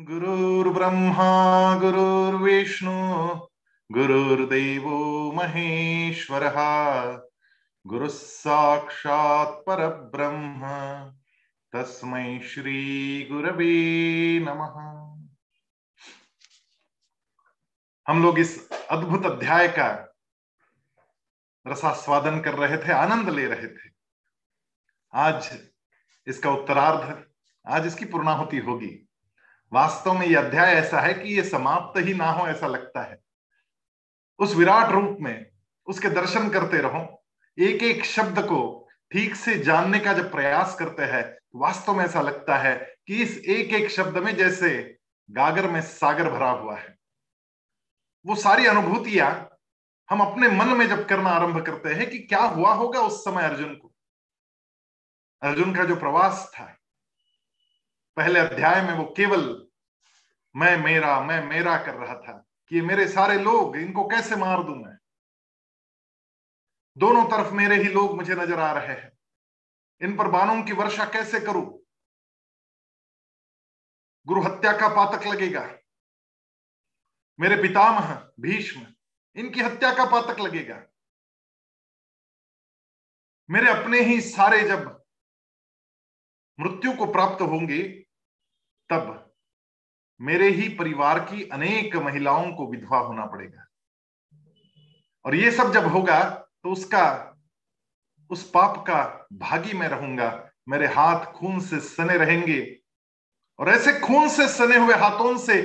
गुरुर्ब्रह्मा, गुरुर्विष्णु, गुरुर्देवो महेश्वरः गुरुः साक्षात् परब्रह्म, तस्मै श्री गुरवे नमः। हम लोग इस अद्भुत अध्याय का रसास्वादन कर रहे थे, आनंद ले रहे थे। आज इसका उत्तरार्ध, आज इसकी पूर्णाहुति होगी। वास्तव में यह अध्याय ऐसा है कि यह समाप्त ही ना हो, ऐसा लगता है। उस विराट रूप में उसके दर्शन करते रहो। एक एक शब्द को ठीक से जानने का जब प्रयास करते हैं तो वास्तव में ऐसा लगता है कि इस एक एक शब्द में जैसे गागर में सागर भरा हुआ है। वो सारी अनुभूतियाँ हम अपने मन में जब करना आरंभ करते हैं कि क्या हुआ होगा उस समय अर्जुन को। अर्जुन का जो प्रवास था पहले अध्याय में वो केवल मैं, मेरा मैं, मेरा कर रहा था कि ये मेरे सारे लोग, इनको कैसे मार दू मैं? दोनों तरफ़ मेरे ही लोग मुझे नज़र आ रहे हैं। इन पर बाणों की वर्षा कैसे करूँ? गुरु हत्या का पातक लगेगा। मेरे पितामह भीष्म, इनकी हत्या का पातक लगेगा। मेरे अपने ही सारे जब मृत्यु को प्राप्त होंगे तब मेरे ही परिवार की अनेक महिलाओं को विधवा होना पड़ेगा। और ये सब जब होगा तो उसका, उस पाप का भागी मैं रहूँगा। मेरे हाथ खून से सने रहेंगे। और ऐसे खून से सने हुए हाथों से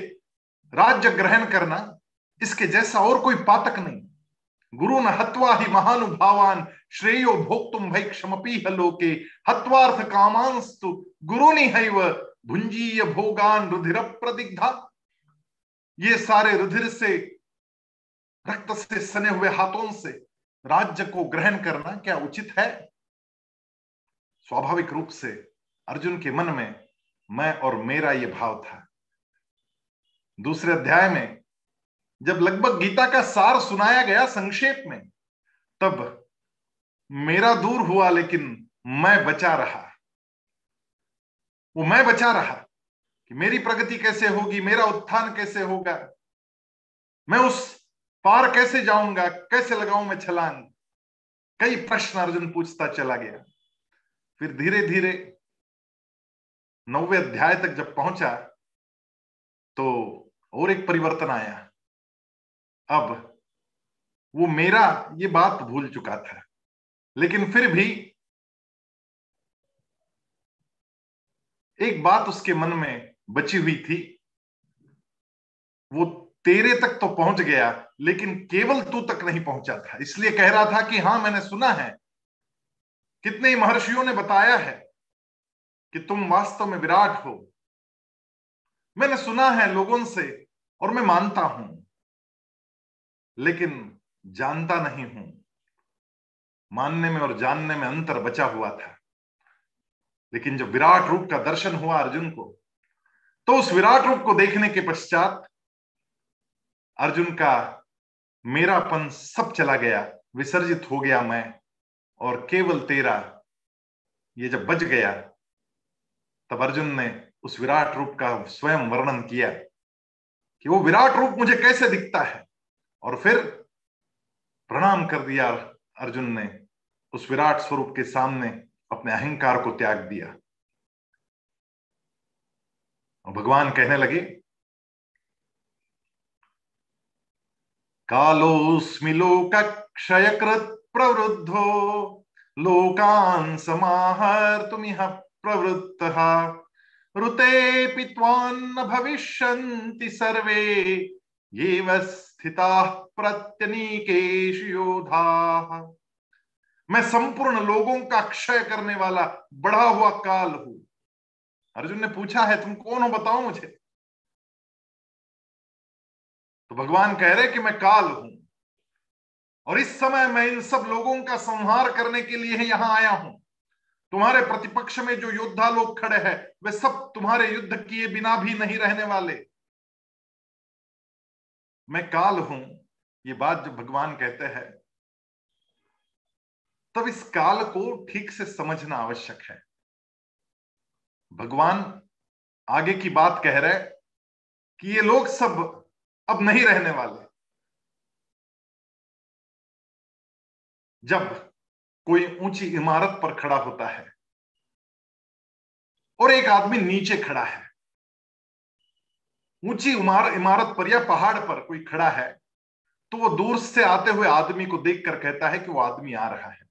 राज्य ग्रहण करना, इसके जैसा और कोई पातक नहीं। गुरु न हत्वा ही महानुभावान, श्रेयो भोक्तुम भई क्षमपी लोके। हत्वार्थ कामांस्तु गुरु निहैव भुंजीय भोगान रुधिर प्रदिग्धा। ये सारे रुधिर से, रक्त से सने हुए हाथों से राज्य को ग्रहण करना क्या उचित है? स्वाभाविक रूप से अर्जुन के मन में मैं और मेरा ये भाव था। दूसरे अध्याय में, जब लगभग गीता का सार सुनाया गया संक्षेप में, तब मेरा दूर हुआ लेकिन मैं बचा रहा। वो मैं बचा रहा कि मेरी प्रगति कैसे होगी, मेरा उत्थान कैसे होगा, मैं उस पार कैसे जाऊँगा, कैसे लगाऊँ मैं छलांग? कई प्रश्न अर्जुन पूछता चला गया। फिर धीरे धीरे नौवे अध्याय तक जब पहुँचा तो और एक परिवर्तन आया। अब वो मेरा ये बात भूल चुका था, लेकिन फिर भी एक बात उसके मन में बची हुई थी, वो तेरे तक तो पहुँच गया, लेकिन केवल तू तक नहीं पहुँचा था। इसलिए कह रहा था कि हाँ, मैंने सुना है। कितने महर्षियों ने बताया है कि तुम वास्तव में विराट हो। मैंने सुना है लोगों से, और मैं मानता हूँ, लेकिन जानता नहीं हूँ। मानने में और जानने में अंतर बचा हुआ था। लेकिन जब विराट रूप का दर्शन हुआ अर्जुन को तो उस विराट रूप को देखने के पश्चात अर्जुन का मेरापन सब चला गया, विसर्जित हो गया मैं और केवल तेरा ये जब बच गया, तब अर्जुन ने उस विराट रूप का स्वयं वर्णन किया कि वो विराट रूप मुझे कैसे दिखता है। और फिर प्रणाम कर दिया अर्जुन ने उस विराट स्वरूप के सामने अपने अहंकार को त्याग दिया। और भगवान कहने लगे, कालोस्मि लोक क्षयकृत प्रवृद्धो, लोकान समाहर तुम प्रवृत्त ऋते पित्वान्न भविष्यन्ति सर्वे ये स्थिता प्रत्यनीकेश योधा। मैं संपूर्ण लोगों का क्षय करने वाला बढ़ा हुआ काल हूँ। अर्जुन ने पूछा, है, तुम कौन हो, बताओ मुझे? तो भगवान कह रहे कि मैं काल हूँ और इस समय मैं इन सब लोगों का संहार करने के लिए यहाँ आया हूँ। तुम्हारे प्रतिपक्ष में जो योद्धा लोग खड़े हैं, वे सब तुम्हारे युद्ध किए बिना भी नहीं रहने वाले। मैं काल हूँ, ये बात जो भगवान कहते हैं तब इस काल को ठीक से समझना आवश्यक है। भगवान आगे की बात कह रहे कि ये लोग सब अब नहीं रहने वाले। जब कोई ऊँची इमारत पर खड़ा होता है और एक आदमी नीचे खड़ा है, ऊँची इमारत पर या पहाड़ पर कोई खड़ा है तो वो दूर से आते हुए आदमी को देखकर कहता है कि वो आदमी आ रहा है।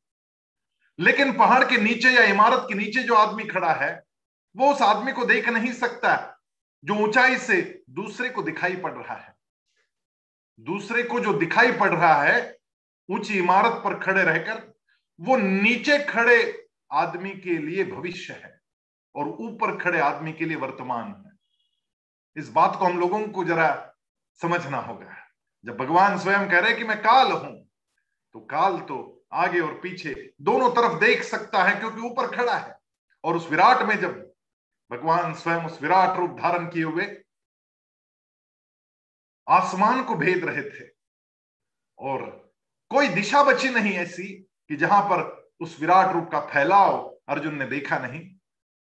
लेकिन पहाड़ के नीचे या इमारत के नीचे जो आदमी खड़ा है, वो उस आदमी को देख नहीं सकता जो ऊंचाई से दूसरे को दिखाई पड़ रहा है। दूसरे को जो दिखाई पड़ रहा है, ऊँची इमारत पर खड़े रहकर, वो नीचे खड़े आदमी के लिए भविष्य है और ऊपर खड़े आदमी के लिए वर्तमान है। इस बात को हम लोगों को जरा समझना होगा। जब भगवान स्वयं कह रहे कि मैं काल हूँ तो काल तो आगे और पीछे दोनों तरफ़ देख सकता है क्योंकि ऊपर खड़ा है। और उस विराट में जब भगवान स्वयं उस विराट रूप धारण किए हुए आसमान को भेद रहे थे और कोई दिशा बची नहीं ऐसी कि जहाँ पर उस विराट रूप का फैलाव अर्जुन ने देखा नहीं।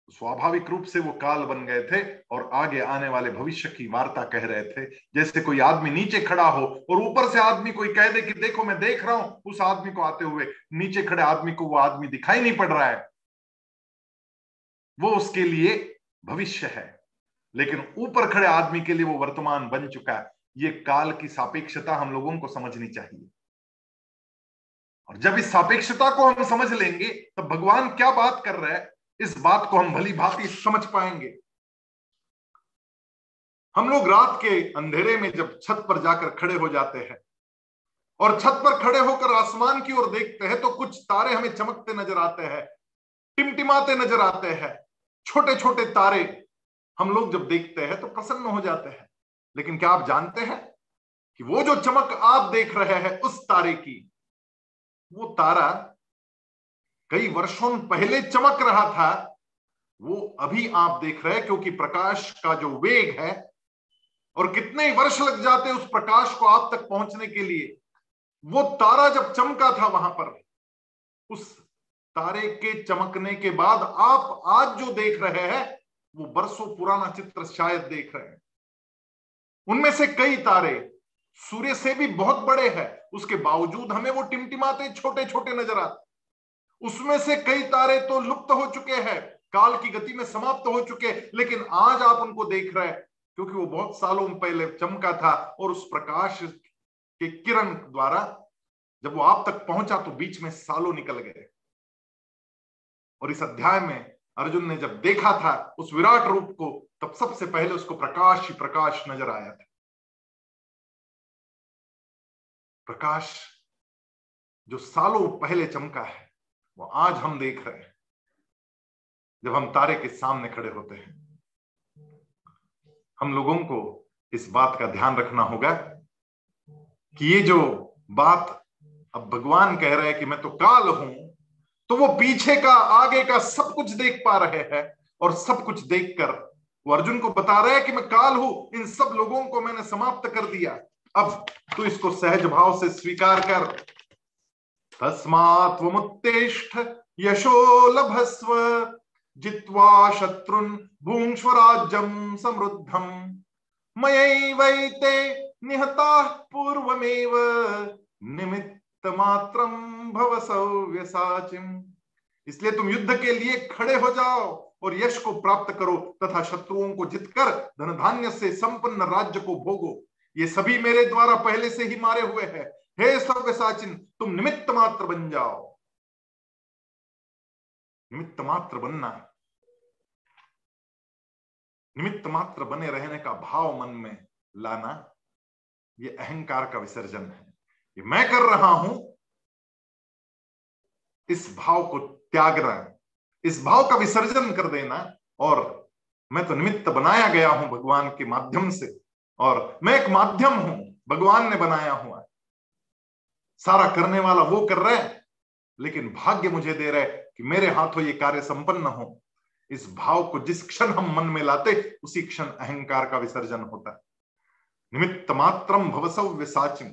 स्वाभाविक रूप से वो काल बन गए थे और आगे आने वाले भविष्य की वार्ता कह रहे थे। जैसे कोई आदमी नीचे खड़ा हो और ऊपर से आदमी कोई कह दे कि देखो मैं देख रहा हूँ, उस आदमी को आते हुए नीचे खड़े आदमी को वो आदमी दिखाई नहीं पड़ रहा है। वो उसके लिए भविष्य है, लेकिन ऊपर खड़े आदमी के लिए वो वर्तमान बन चुका है। ये काल की सापेक्षता हम लोगों को समझनी चाहिए। और जब इस सापेक्षता को हम समझ लेंगे, तब भगवान क्या बात कर रहे हैं? इस बात को हम भली भांति समझ पाएँगे। हम लोग रात के अंधेरे में जब छत पर जाकर खड़े हो जाते हैं और छत पर खड़े होकर आसमान की ओर देखते हैं तो कुछ तारे हमें चमकते नज़र आते हैं, टिमटिमाते नज़र आते हैं। छोटे छोटे तारे हम लोग जब देखते हैं तो प्रसन्न हो जाते हैं। लेकिन क्या आप जानते हैं कि वो जो चमक आप देख रहे हैं उस तारे की, वो तारा कई वर्षों पहले चमक रहा था, वो अभी आप देख रहे हैं क्योंकि प्रकाश का जो वेग है, और कितने वर्ष लग जाते उस प्रकाश को आप तक पहुँचने के लिए। वो तारा जब चमका था वहाँ पर, उस तारे के चमकने के बाद आप आज जो देख रहे हैं, वो बरसों पुराना चित्र शायद देख रहे हैं। उनमें से कई तारे, सूर्य से भी बहुत बड़े हैं, उसके बावजूद हमें वो टिमटिमाते छोटे छोटे नज़र आते उसमें से कई तारे तो लुप्त हो चुके हैं, काल की गति में समाप्त हो चुके, लेकिन आज आप उनको देख रहे हैं, क्योंकि वो बहुत सालों पहले चमका था और उस प्रकाश के किरण द्वारा जब वो आप तक पहुँचा तो बीच में सालों निकल गए। और इस अध्याय में अर्जुन ने जब देखा था उस विराट रूप को, तब सबसे पहले उसको प्रकाश ही प्रकाश नज़र आया था। प्रकाश जो सालों पहले चमका है वो आज हम देख रहे हैं, जब हम तारे के सामने खड़े होते हैं। हम लोगों को इस बात का ध्यान रखना होगा कि ये जो बात अब भगवान कह रहे हैं कि मैं तो काल हूँ तो वो पीछे का, आगे का सब कुछ देख पा रहे हैं और सब कुछ देखकर वो अर्जुन को बता रहे हैं कि मैं काल हूँ, इन सब लोगों को मैंने समाप्त कर दिया। अब तू इसको सहज भाव से स्वीकार कर। तस्मात् मुत्तेष्ठ यशो लभस्व। जित्वा शत्रुन भूंक्ष्व राज्यम समृद्धम। मयैवैते निहता पूर्वमेव। निमित्त मात्रम भव सव्यसाचिम। इसलिए तुम युद्ध के लिए खड़े हो जाओ और यश को प्राप्त करो तथा शत्रुओं को जितकर धन धान्य से संपन्न राज्य को भोगो। ये सभी मेरे द्वारा पहले से ही मारे हुए हैं। हे सव्य साचिन तुम निमित्त मात्र बन जाओ। निमित्त मात्र बनना है। निमित्त मात्र बने रहने का भाव मन में लाना, ये अहंकार का विसर्जन है। ये मैं कर रहा हूँ, इस भाव को त्यागना, इस भाव का विसर्जन कर देना, और मैं तो निमित्त बनाया गया हूँ भगवान के माध्यम से, और मैं एक माध्यम हूँ, भगवान ने बनाया हुआ है। सारा करने वाला वो कर रहा है, लेकिन भाग्य मुझे दे रहे कि मेरे हाथों ये कार्य संपन्न हो। इस भाव को जिस क्षण हम मन में लाते, उसी क्षण अहंकार का विसर्जन होता है। निमित्त मात्रम भवसव्य साचिम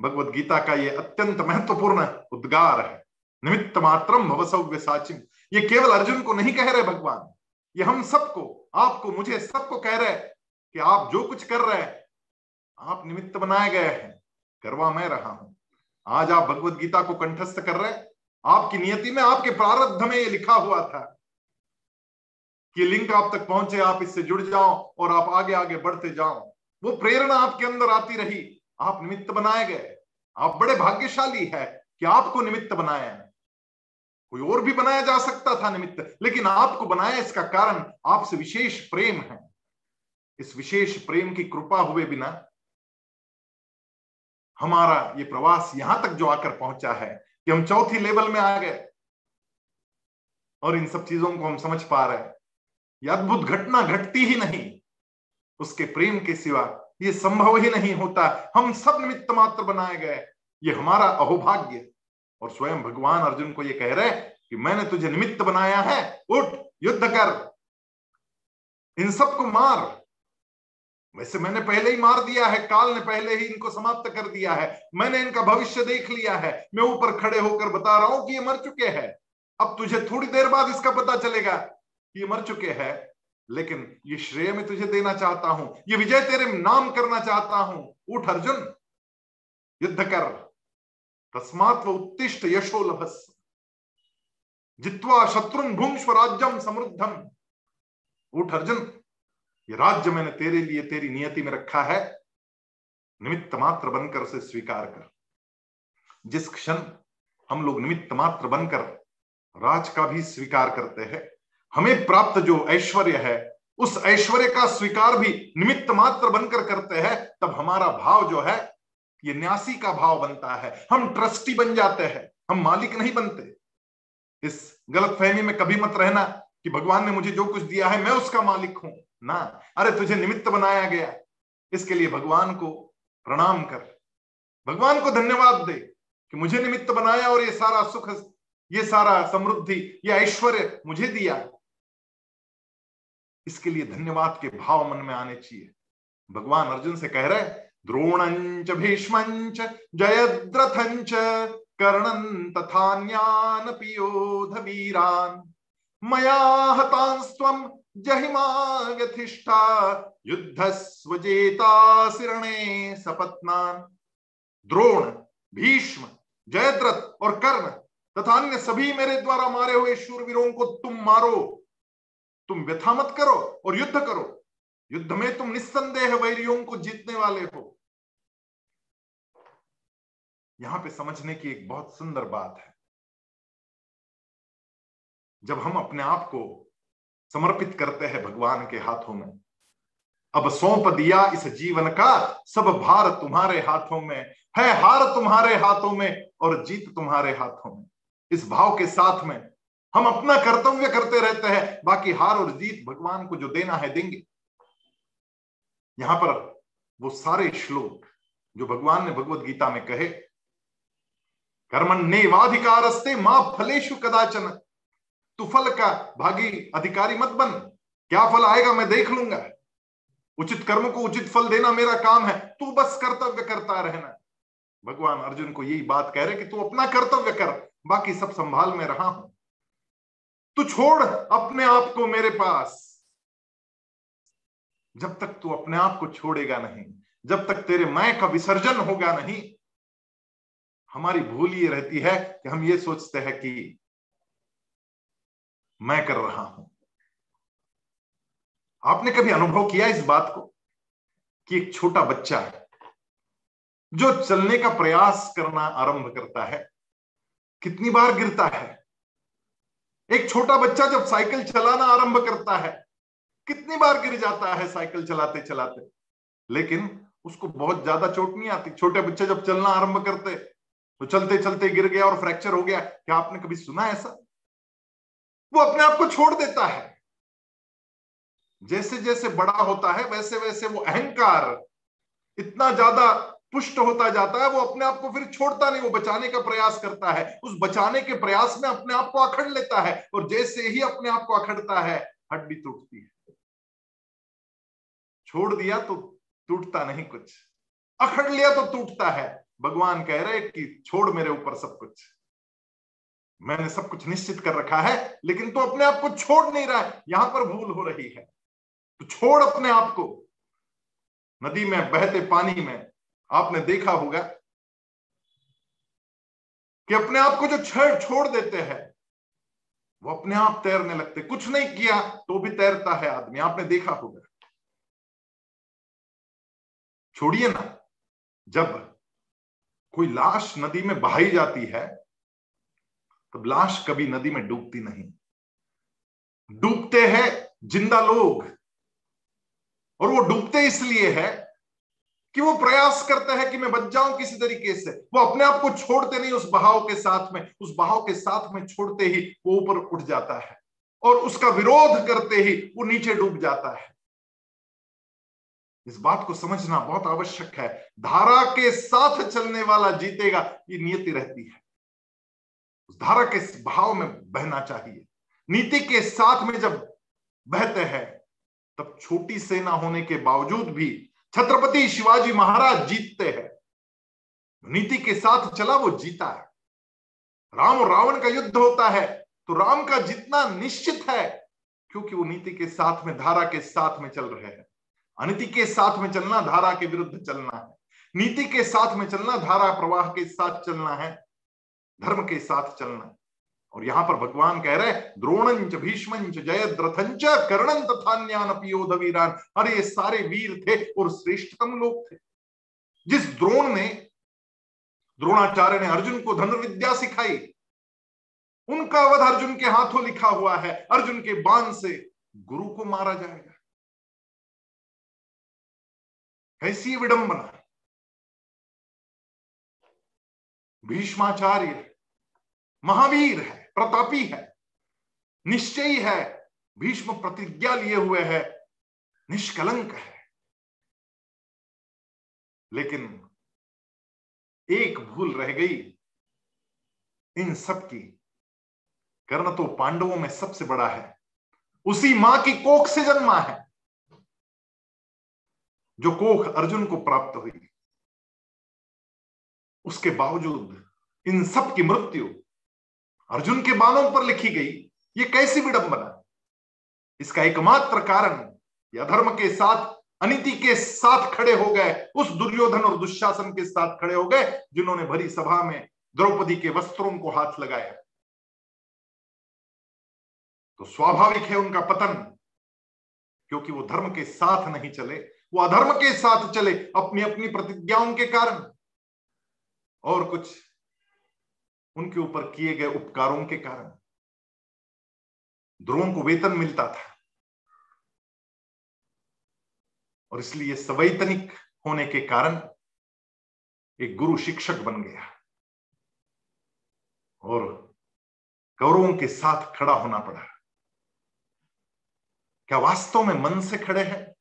भगवत गीता का ये अत्यंत महत्वपूर्ण उद्गार है। निमित्त मात्रम भवसव्य साचिम ये केवल अर्जुन को नहीं कह रहे भगवान। ये हम सबको, आपको, मुझे सबको कह रहे कि आप जो कुछ कर रहे हैं, आप निमित्त बनाए गए हैं। करवा मैं रहा हूँ। आज आप भगवत गीता को कंठस्थ कर रहे हैं। आपकी नियति में आपके प्रारब्ध में ये लिखा हुआ था कि लिंक आप तक पहुँचे, आप इससे जुड़ जाओ और आप आगे आगे बढ़ते जाओ। वो प्रेरणा आपके अंदर आती रही। आप निमित्त बनाए गए। आप बड़े भाग्यशाली है कि आपको निमित्त बनाया है। कोई और भी बनाया जा सकता था निमित्त, लेकिन आपको बनाया इसका कारण आपसे विशेष प्रेम है। इस विशेष प्रेम की कृपा हुए बिना हमारा ये प्रवास यहाँ तक जो आकर पहुँचा है कि हम चौथी लेवल में आ गए। और इन सब चीज़ों को हम समझ पा रहे हैं। ये अद्भुत घटना घटती ही नहीं। उसके प्रेम के सिवा ये संभव ही नहीं होता। हम सब निमित्त मात्र बनाए गए। ये हमारा अहोभाग्य। और स्वयं भगवान अर्जुन को ये कह रहे कि मैंने तुझे निमित्त बनाया है। उठ, युद्ध कर। इन सबको मार। वैसे मैंने पहले ही मार दिया है, काल ने पहले ही इनको समाप्त कर दिया है। मैंने इनका भविष्य देख लिया है। मैं ऊपर खड़े होकर बता रहा हूँ कि ये मर चुके हैं। अब तुझे थोड़ी देर बाद इसका पता चलेगा कि ये मर चुके हैं। लेकिन ये श्रेय मैं तुझे देना चाहता हूँ। ये विजय तेरे नाम करना चाहता हूँ। उठ, अर्जुन। युद्ध कर। तस्मात् उत्तिष्ठ यशो लभस। जित्वा शत्रुन भूंक्ष स्वराज्यम समृद्धम। उठ, अर्जुन। ये राज्य मैंने तेरे लिए तेरी नियति में रखा है, निमित्त मात्र बनकर उसे स्वीकार कर। जिस क्षण हम लोग निमित्त मात्र बनकर राज का भी स्वीकार करते हैं, हमें प्राप्त जो ऐश्वर्य है, उस ऐश्वर्य का स्वीकार भी निमित्त मात्र बनकर करते हैं, तब हमारा भाव जो है, ये न्यासी का भाव बनता है। हम ट्रस्टी बन जाते हैं, हम मालिक नहीं बनते। इस गलत फहमी में कभी मत रहना कि भगवान ने मुझे जो कुछ दिया है, मैं उसका मालिक हूँ। ना। अरे तुझे निमित्त बनाया गया। इसके लिए भगवान को प्रणाम कर। भगवान को धन्यवाद दे कि मुझे निमित्त बनाया और ये सारा सुख, ये सारा समृद्धि, ये ऐश्वर्य मुझे दिया। इसके लिए धन्यवाद के भाव मन में आने चाहिए। भगवान अर्जुन से कह रहे द्रोणंच भीष्मंच जयद्रथंच कर्णन तथा पियोध वीरान मया जहिमा व्यथिष्ठा युद्ध स्वजेता सिरणे सपत्नान। द्रोण, भीष्म, जयद्रथ और कर्ण तथा अन्य सभी मेरे द्वारा मारे हुए शूरवीरों को तुम मारो। तुम व्यथा मत करो और युद्ध करो। युद्ध में तुम निस्संदेह वैरियों को जीतने वाले हो। यहाँ पे समझने की एक बहुत सुंदर बात है। जब हम अपने आप को समर्पित करते हैं भगवान के हाथों में। अब सौंप दिया इस जीवन का, सब भार तुम्हारे हाथों में है, हार तुम्हारे हाथों में और जीत तुम्हारे हाथों में। इस भाव के साथ में हम अपना कर्तव्य करते रहते हैं, बाकी हार और जीत भगवान को जो देना है देंगे। यहाँ पर वो सारे श्लोक जो भगवान ने भगवत गीता में कहे कर्मण नेवाधिकारस्ते माँ फलेशु कदाचन। तू फल का भागी अधिकारी मत बन। क्या फल आएगा मैं देख लूँगा। उचित कर्म को उचित फल देना मेरा काम है। तू बस कर्तव्य करता रहना। भगवान अर्जुन को यही बात कह रहे कि तू अपना कर्तव्य कर, बाकी सब संभाल में रहा हूँ। तू छोड़ अपने आप को मेरे पास। जब तक तू अपने आप को छोड़ेगा नहीं, जब तक तेरे मैं का विसर्जन होगा नहीं, हमारी भूल ये रहती है कि हम ये सोचते हैं कि मैं कर रहा हूँ। आपने कभी अनुभव किया इस बात को कि एक छोटा बच्चा है जो चलने का प्रयास करना आरंभ करता है? कितनी बार गिरता है? एक छोटा बच्चा जब साइकिल चलाना आरंभ करता है, कितनी बार गिर जाता है साइकिल चलाते चलाते? लेकिन उसको बहुत ज़्यादा चोट नहीं आती। छोटे बच्चे जब चलना आरंभ करते तो चलते चलते गिर गया और फ्रैक्चर हो गया। क्या आपने कभी सुना ऐसा? वो अपने आप को छोड़ देता है। जैसे जैसे बड़ा होता है, वैसे वैसे वो अहंकार इतना ज़्यादा पुष्ट होता जाता है, वो अपने आप को फिर छोड़ता नहीं, वो बचाने का प्रयास करता है। उस बचाने के प्रयास में अपने आप को अखड़ लेता है और जैसे ही अपने आप को अखड़ता है हड्डी टूटती है। छोड़ दिया तो टूटता नहीं कुछ। अखड़ लिया तो टूटता है। भगवान कह रहे कि छोड़ मेरे ऊपर सब कुछ। मैंने सब कुछ निश्चित कर रखा है, लेकिन तू तो अपने आप को छोड़ नहीं रहा है। यहाँ पर भूल हो रही है। तो छोड़ अपने आप को। नदी में, बहते पानी में, आपने देखा होगा कि अपने आप को जो छड़ छोड़ देते हैं, वो अपने आप तैरने लगते। कुछ नहीं किया तो भी तैरता है आदमी। आपने देखा होगा। छोड़िए ना। जब कोई लाश नदी में बहाई जाती है तब लाश कभी नदी में डूबती नहीं। डूबते हैं ज़िंदा लोग। और वो डूबते इसलिए है कि वो प्रयास करते हैं कि मैं बच जाऊँ किसी तरीके से। वो अपने आप को छोड़ते नहीं, उस बहाव के साथ में, उस बहाव के साथ में छोड़ते ही वो ऊपर उठ जाता है। और उसका विरोध करते ही वो नीचे डूब जाता है। इस बात को समझना बहुत आवश्यक है। धारा के साथ चलने वाला जीतेगा, ये नियति रहती है। धारा के भाव में बहना चाहिए। नीति के साथ में जब बहते हैं, तब छोटी सेना होने के बावजूद भी छत्रपति शिवाजी महाराज जीतते हैं। नीति के साथ चला, वो जीता है। राम और रावण का युद्ध होता है तो राम का जीतना निश्चित है, क्योंकि वो नीति के साथ में, धारा के साथ में चल रहे हैं। अनिति के साथ में चलना, धारा के विरुद्ध चलना है। नीति के साथ में चलना, धारा प्रवाह के साथ चलना है। धर्म के साथ चलना। और यहाँ पर भगवान कह रहे द्रोणंच भीष्मंच जयद्रथंच कर्णन तथा ज्ञान वीरान। अरे, ये सारे वीर थे और श्रेष्ठतम लोग थे। जिस द्रोण ने, द्रोणाचार्य ने अर्जुन को धनुर्विद्या सिखाई, उनका वध अर्जुन के हाथों लिखा हुआ है। अर्जुन के बाण से गुरु को मारा जाएगा। कैसी विडंबना भीष्माचार्य महावीर है, प्रतापी है, निश्चयी है, भीष्म प्रतिज्ञा लिए हुए है, निष्कलंक है। लेकिन एक भूल रह गई, इन सब की कर्ण तो पांडवों में सबसे बड़ा है, उसी माँ की कोख से जन्मा है, जो कोख अर्जुन को प्राप्त हुई। उसके बावजूद इन सब की मृत्यु अर्जुन के बाणों पर लिखी गई, ये कैसी विडंबना? इसका एकमात्र कारण, या धर्म के साथ, अनिति के साथ खड़े हो गए, उस दुर्योधन और दुशासन के साथ खड़े हो गए, जिन्होंने भरी सभा में द्रौपदी के वस्त्रों को हाथ लगाया। तो स्वाभाविक है उनका पतन, क्योंकि वो धर्म के साथ नहीं चले, वो अधर्म के साथ चले अपनी अपनी प्रतिज्ञाओं के कारण। और कुछ उनके ऊपर किए गए उपकारों के कारण ध्रुवों को वेतन मिलता था। और इसलिए सवैतनिक होने के कारण एक गुरु शिक्षक बन गया और कौरवों के साथ खड़ा होना पड़ा। क्या वास्तव में मन से खड़े हैं?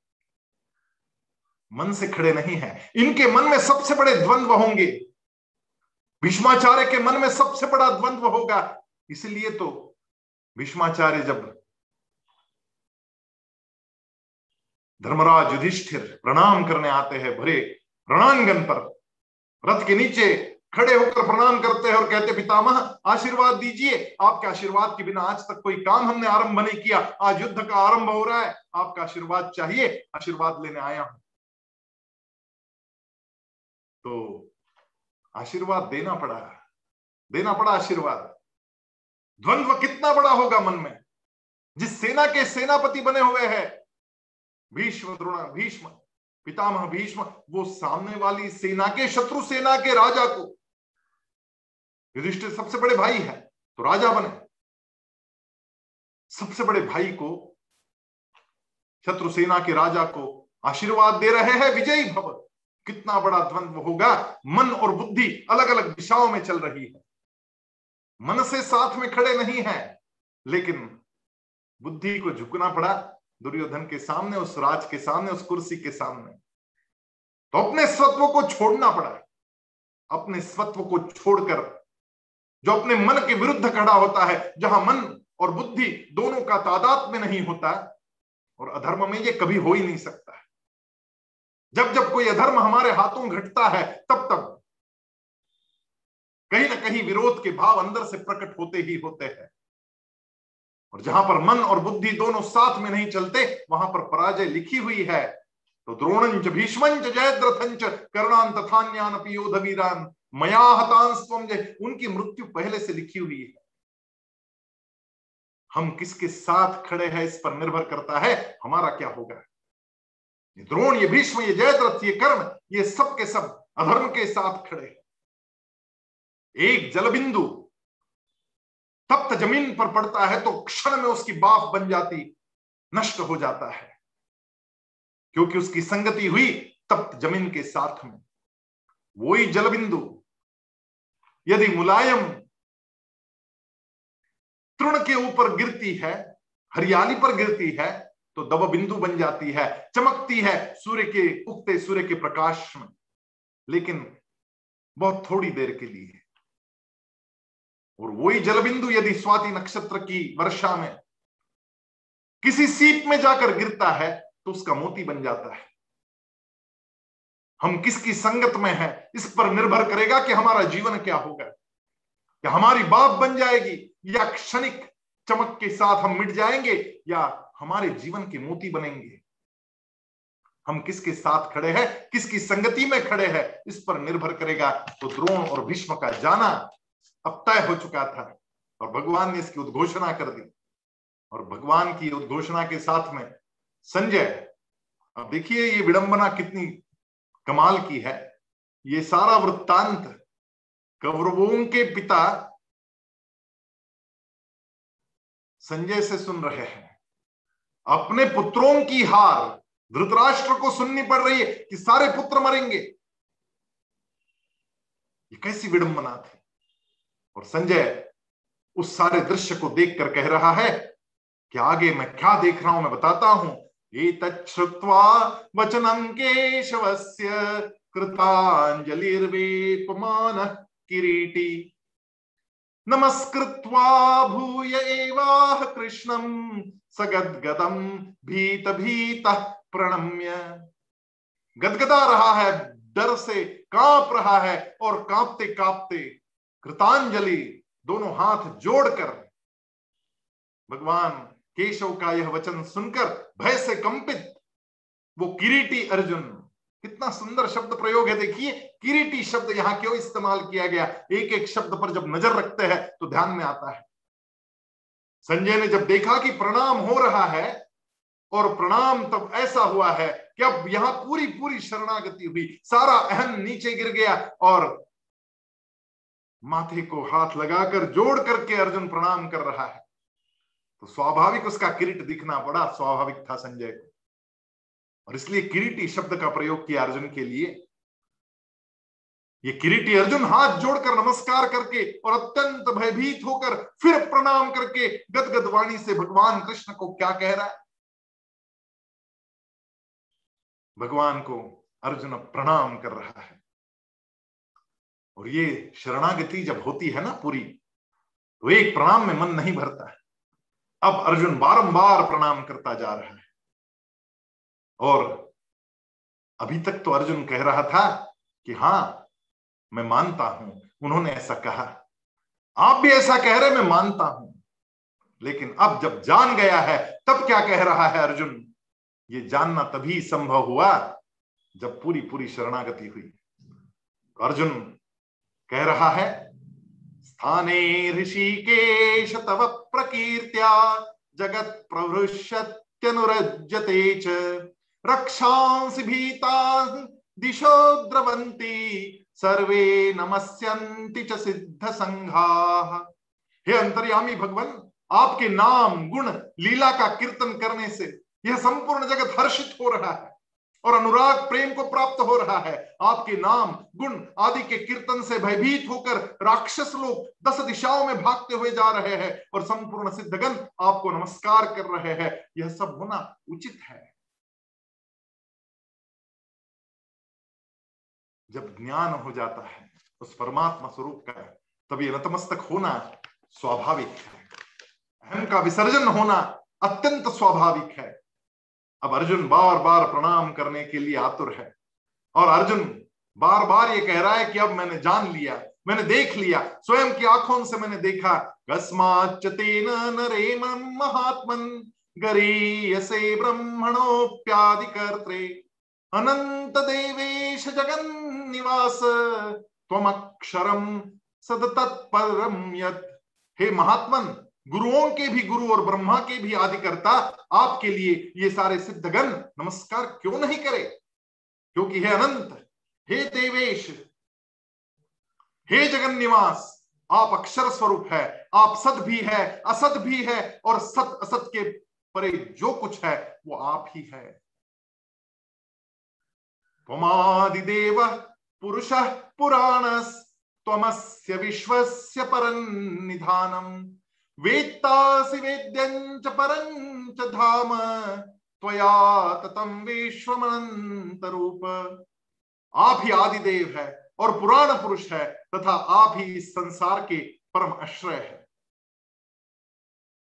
मन से खड़े नहीं हैं। इनके मन में सबसे बड़े द्वंद्व होंगे। भीष्माचार्य के मन में सबसे बड़ा द्वंद्व होगा। इसलिए तो भीष्माचार्य जब धर्मराज युधिष्ठिर प्रणाम करने आते हैं, भरे रणांगन पर, रथ के नीचे खड़े होकर प्रणाम करते हैं और कहते पितामह, आशीर्वाद दीजिए। आपके आशीर्वाद के बिना आज तक कोई काम हमने आरंभ नहीं किया। आज युद्ध का आरंभ हो रहा है। आपका आशीर्वाद चाहिए। आशीर्वाद लेने आया हूँ। तो आशीर्वाद देना पड़ा। देना पड़ा आशीर्वाद। द्वंद्व कितना बड़ा होगा मन में, जिस सेना के सेनापति बने हुए हैं। भीष्म, द्रोण, भीष्म, पितामह भीष्म, वो सामने वाली सेना के शत्रु, सेना के राजा को। युधिष्ठिर सबसे बड़े भाई है तो राजा बने। सबसे बड़े भाई को, शत्रु सेना के राजा को आशीर्वाद दे रहे हैं विजयी भव। कितना बड़ा द्वंद्व होगा? मन और बुद्धि अलग अलग दिशाओं में चल रही है। मन से साथ में खड़े नहीं है, लेकिन बुद्धि को झुकना पड़ा दुर्योधन के सामने, उस राज के सामने, उस कुर्सी के सामने। तो अपने स्वत्व को छोड़ना पड़ा। अपने स्वत्व को छोड़कर, जो अपने मन के विरुद्ध खड़ा होता है, जहाँ मन और बुद्धि दोनों का तादाद में नहीं होता, और अधर्म में ये कभी हो ही नहीं सकता। जब जब कोई अधर्म हमारे हाथों घटता है, तब तब कहीं ना कहीं विरोध के भाव अंदर से प्रकट होते ही होते हैं। और जहाँ पर मन और बुद्धि दोनों साथ में नहीं चलते, वहाँ पर पराजय लिखी हुई है। तो द्रोणंच भीष्मंच जयद्रथंच कर्णान तथान्यान पियोध वीरान मया हतांस्तम जय, उनकी मृत्यु पहले से लिखी हुई है। हम किसके साथ खड़े हैं इस पर निर्भर करता है, हमारा क्या होगा? ये द्रोण ये भीष्म, ये जयद्रथ, ये कर्ण ये सब के सब अधर्म के साथ खड़े एक जलबिंदु तप्त ज़मीन पर पड़ता है तो क्षण में उसकी बाफ बन जाती, नष्ट हो जाता है। क्योंकि उसकी संगति हुई तप्त ज़मीन के साथ में। वही जलबिंदु, यदि मुलायम तृण के ऊपर गिरती है, हरियाली पर गिरती है तो दब बिंदु बन जाती है, चमकती है सूर्य के, उगते सूर्य के प्रकाश में। लेकिन बहुत थोड़ी देर के लिए। और वही जलबिंदु यदि स्वाति नक्षत्र की वर्षा में किसी सीप में जाकर गिरता है तो उसका मोती बन जाता है। हम किसकी संगत में है, इस पर निर्भर करेगा कि हमारा जीवन क्या होगा। क्या हमारी बाप बन जाएगी, या क्षणिक चमक के साथ हम मिट जाएँगे, या हमारे जीवन के मोती बनेंगे। हम किसके साथ खड़े हैं, किसकी संगति में खड़े हैं, इस पर निर्भर करेगा। तो द्रोण और भीष्म का जाना अब तय हो चुका था और भगवान ने इसकी उद्घोषणा कर दी। और भगवान की उद्घोषणा के साथ में संजय, अब देखिए ये विडंबना कितनी कमाल की है। ये सारा वृत्तांत कौरवों के पिता संजय से सुन रहे हैं। अपने पुत्रों की हार धृतराष्ट्र को सुननी पड़ रही है कि सारे पुत्र मरेंगे। ये कैसी विडंबना थी। और संजय उस सारे दृश्य को देखकर कह रहा है कि आगे मैं क्या देख रहा हूँ, मैं बताता हूँ। एतच्छ्रुत्वा वचनं केशवस्य कृताञ्जलिर्वेपमान किरीटी। नमस्कृत्वा भूय एवाह कृष्णं सगद्गदं भीत भीत प्रणम्य। गदगदा रहा है, डर से काँप रहा है और कांपते कांपते कृतांजलि दोनों हाथ जोड़कर। भगवान केशव का यह वचन सुनकर भय से कंपित, वो किरीटी अर्जुन, कितना सुंदर शब्द प्रयोग है, देखिए, किरीटी शब्द यहाँ क्यों इस्तेमाल किया गया? एक एक शब्द पर जब नज़र रखते हैं तो ध्यान में आता है। संजय ने जब देखा कि प्रणाम हो रहा है और प्रणाम तब ऐसा हुआ है कि अब यहाँ पूरी पूरी शरणागति हुई, सारा अहम नीचे गिर गया और माथे को हाथ लगाकर, जोड़ करके अर्जुन प्रणाम कर रहा है। तो स्वाभाविक उसका किरीट दिखना बड़ा स्वाभाविक था संजय को। और इसलिए किरीटी शब्द का प्रयोग किया अर्जुन के लिए। ये किरीटी अर्जुन हाथ जोड़कर नमस्कार करके और अत्यंत भयभीत होकर फिर प्रणाम करके गदगद वाणी से भगवान कृष्ण को क्या कह रहा है? भगवान को अर्जुन प्रणाम कर रहा है। और ये शरणागति जब होती है ना पूरी तो एक प्रणाम में मन नहीं भरता है। अब अर्जुन बारंबार प्रणाम करता जा रहा है। और अभी तक तो अर्जुन कह रहा था कि हाँ मैं मानता हूँ, उन्होंने ऐसा कहा। आप भी ऐसा कह रहे मैं मानता हूँ। लेकिन अब जब जान गया है, तब क्या कह रहा है अर्जुन? ये जानना तभी संभव हुआ जब पूरी पूरी शरणागति हुई। अर्जुन कह रहा है, स्थाने ऋषिकेश तव प्रकीर्त्या, जगत प्रभृष्यत्यनुरज्यते च। रक्षांसि भीता दिशो द्रवंती सर्वे नमस्यन्ति च सिद्ध संघा हे अंतर्यामी भगवान, आपके नाम, गुण, लीला का कीर्तन करने से यह संपूर्ण जगत हर्षित हो रहा है और अनुराग प्रेम को प्राप्त हो रहा है। आपके नाम, गुण आदि के कीर्तन से भयभीत होकर राक्षस लोग दस दिशाओं में भागते हुए जा रहे हैं और संपूर्ण सिद्धगण आपको नमस्कार कर रहे हैं। यह सब होना उचित है। जब ज्ञान हो जाता है, उस परमात्मा स्वरूप का तभी नतमस्तक होना स्वाभाविक है। अहम का विसर्जन होना अत्यंत स्वाभाविक है। अब अर्जुन बार बार प्रणाम करने के लिए आतुर है। और अर्जुन बार बार ये कह रहा है कि अब मैंने जान लिया, मैंने देख लिया, स्वयं की आँखों से मैंने देखा कस्माचतेन महात्मन गरीयसे ब्रह्मणोप्यादि कर्त्रे अनंत देवेश जगन निवास तम अक्षरम सद तत्परम यत। हे महात्मन, गुरुओं के भी गुरु और ब्रह्मा के भी आदिकर्ता, आपके लिए ये सारे सिद्धगण नमस्कार क्यों नहीं करे? क्योंकि हे अनंत, हे देवेश, हे जगन निवास, आप अक्षर स्वरूप है, आप सत भी है असत भी है, और सत असत के परे जो कुछ है, वो आप ही है। त्वमादिदेव पुरुष पुराणस त्वमस्य विश्वस्य परन्निधानम् वेत्तासि वेद्यञ्च परञ्च धाम। त्वया ततम आप ही आदिदेव है और पुराण पुरुष है तथा आप ही इस संसार के परम आश्रय है।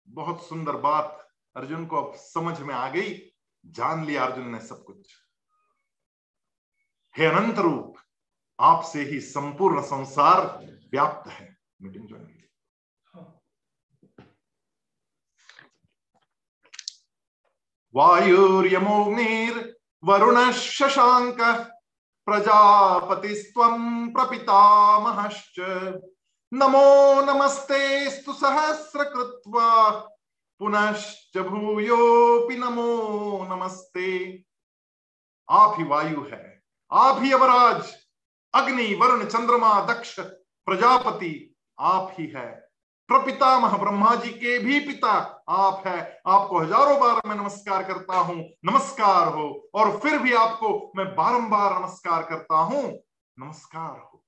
बहुत सुंदर बात अर्जुन को अब समझ में आ गई। जान लिया अर्जुन ने सब कुछ। हे अनंत रूप आपसे ही संपूर्ण संसार व्याप्त है। मीटिंग ज्वाइन की वायुर्यमोग्निर्वरुण शशांक प्रजापतिस्व प्रपितामहश्च। नमो नमस्ते स्तु सहस्र कृत्वा पुनश्च भूयोपि नमो नमस्ते। आप ही वायु है। आप ही अवराज। अग्नि, वरुण, चंद्रमा, दक्ष, प्रजापति आप ही है। प्रपितामह ब्रह्मा जी के भी पिता आप है। आपको हज़ारों बार मैं नमस्कार करता हूँ। नमस्कार हो। और फिर भी आपको मैं बारंबार नमस्कार करता हूँ। नमस्कार हो।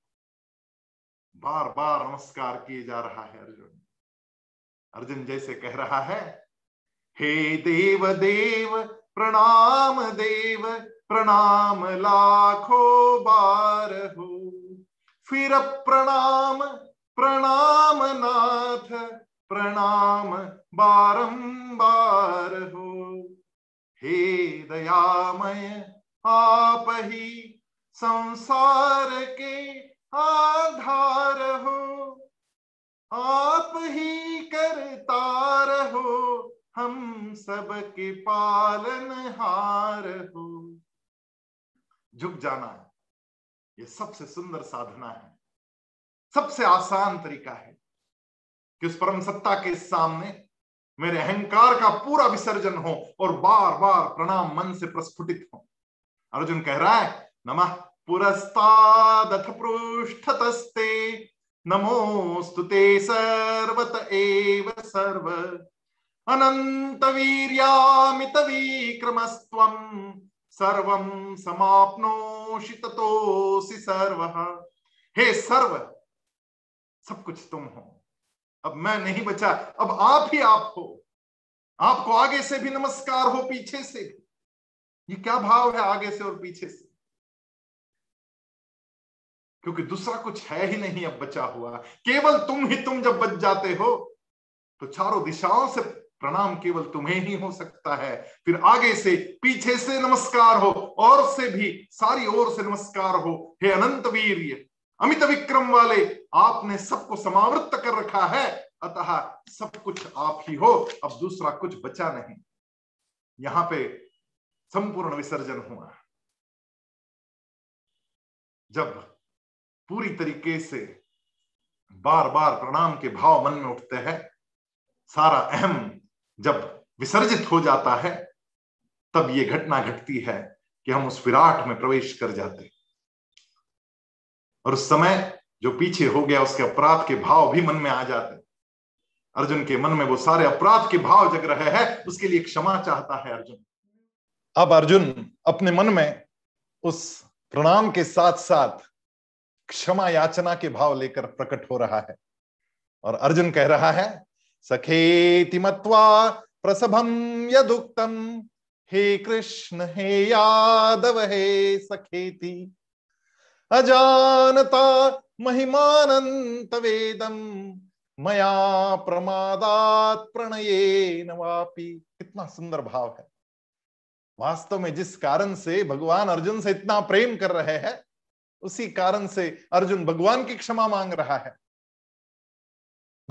बार बार नमस्कार किए जा रहा है अर्जुन। अर्जुन जैसे कह रहा है, हे देव देव प्रणाम देव, प्रणाम लाखों बार हो। फिर प्रणाम प्रणाम नाथ, प्रणाम बारंबार हो। हे दयामय, आप ही संसार के आधार हो। आप ही करतार हो। हम सब के पालन हार हो। झुक जाना है। ये सबसे सुंदर साधना है। सबसे आसान तरीका है कि उस परम सत्ता के सामने मेरे अहंकार का पूरा विसर्जन हो और बार बार प्रणाम मन से प्रस्फुटित हो। अर्जुन कह रहा है, नमः पुरस्तादथ पृष्ठतस्ते। नमोस्तुते सर्वत एव सर्व। अनंत वीर्यामित विक्रमस्त्वम सर्वम समाप्नोषि ततोसि सर्व। हे सर्व, सब कुछ तुम हो। अब मैं नहीं बचा, अब आप ही आप हो। आपको आगे से भी नमस्कार हो, पीछे से भी। ये क्या भाव है आगे से और पीछे से? क्योंकि दूसरा कुछ है ही नहीं अब बचा हुआ। केवल तुम ही तुम जब बच जाते हो तो चारों दिशाओं से प्रणाम केवल तुम्हें ही हो सकता है। फिर आगे से पीछे से नमस्कार हो, और से भी, सारी ओर से नमस्कार हो। हे अनंत वीर अमित विक्रम वाले, आपने सबको समावृत कर रखा है। अतः सब कुछ आप ही हो, अब दूसरा कुछ बचा नहीं। यहाँ पे संपूर्ण विसर्जन हुआ। जब पूरी तरीके से बार बार प्रणाम के भाव मन में उठते हैं, सारा अहम जब विसर्जित हो जाता है, तब ये घटना घटती है कि हम उस विराट में प्रवेश कर जाते और उस समय जो पीछे हो गया, उसके अपराध के भाव भी मन में आ जाते अर्जुन के मन में वो सारे अपराध के भाव जग रहे हैं, उसके लिए क्षमा चाहता है अर्जुन। अब अर्जुन अपने मन में उस प्रणाम के साथ साथ क्षमा याचना के भाव लेकर प्रकट हो रहा है। और अर्जुन कह रहा है सखेति मत्वा प्रसभम यदुक्तम हे कृष्ण, हे यादव, हे सखेति, अजानता महिमानंत वेदम मया प्रमादात प्रणये नवापि कितना सुंदर भाव है। वास्तव में जिस कारण से भगवान अर्जुन से इतना प्रेम कर रहे हैं, उसी कारण से अर्जुन भगवान की क्षमा मांग रहा है।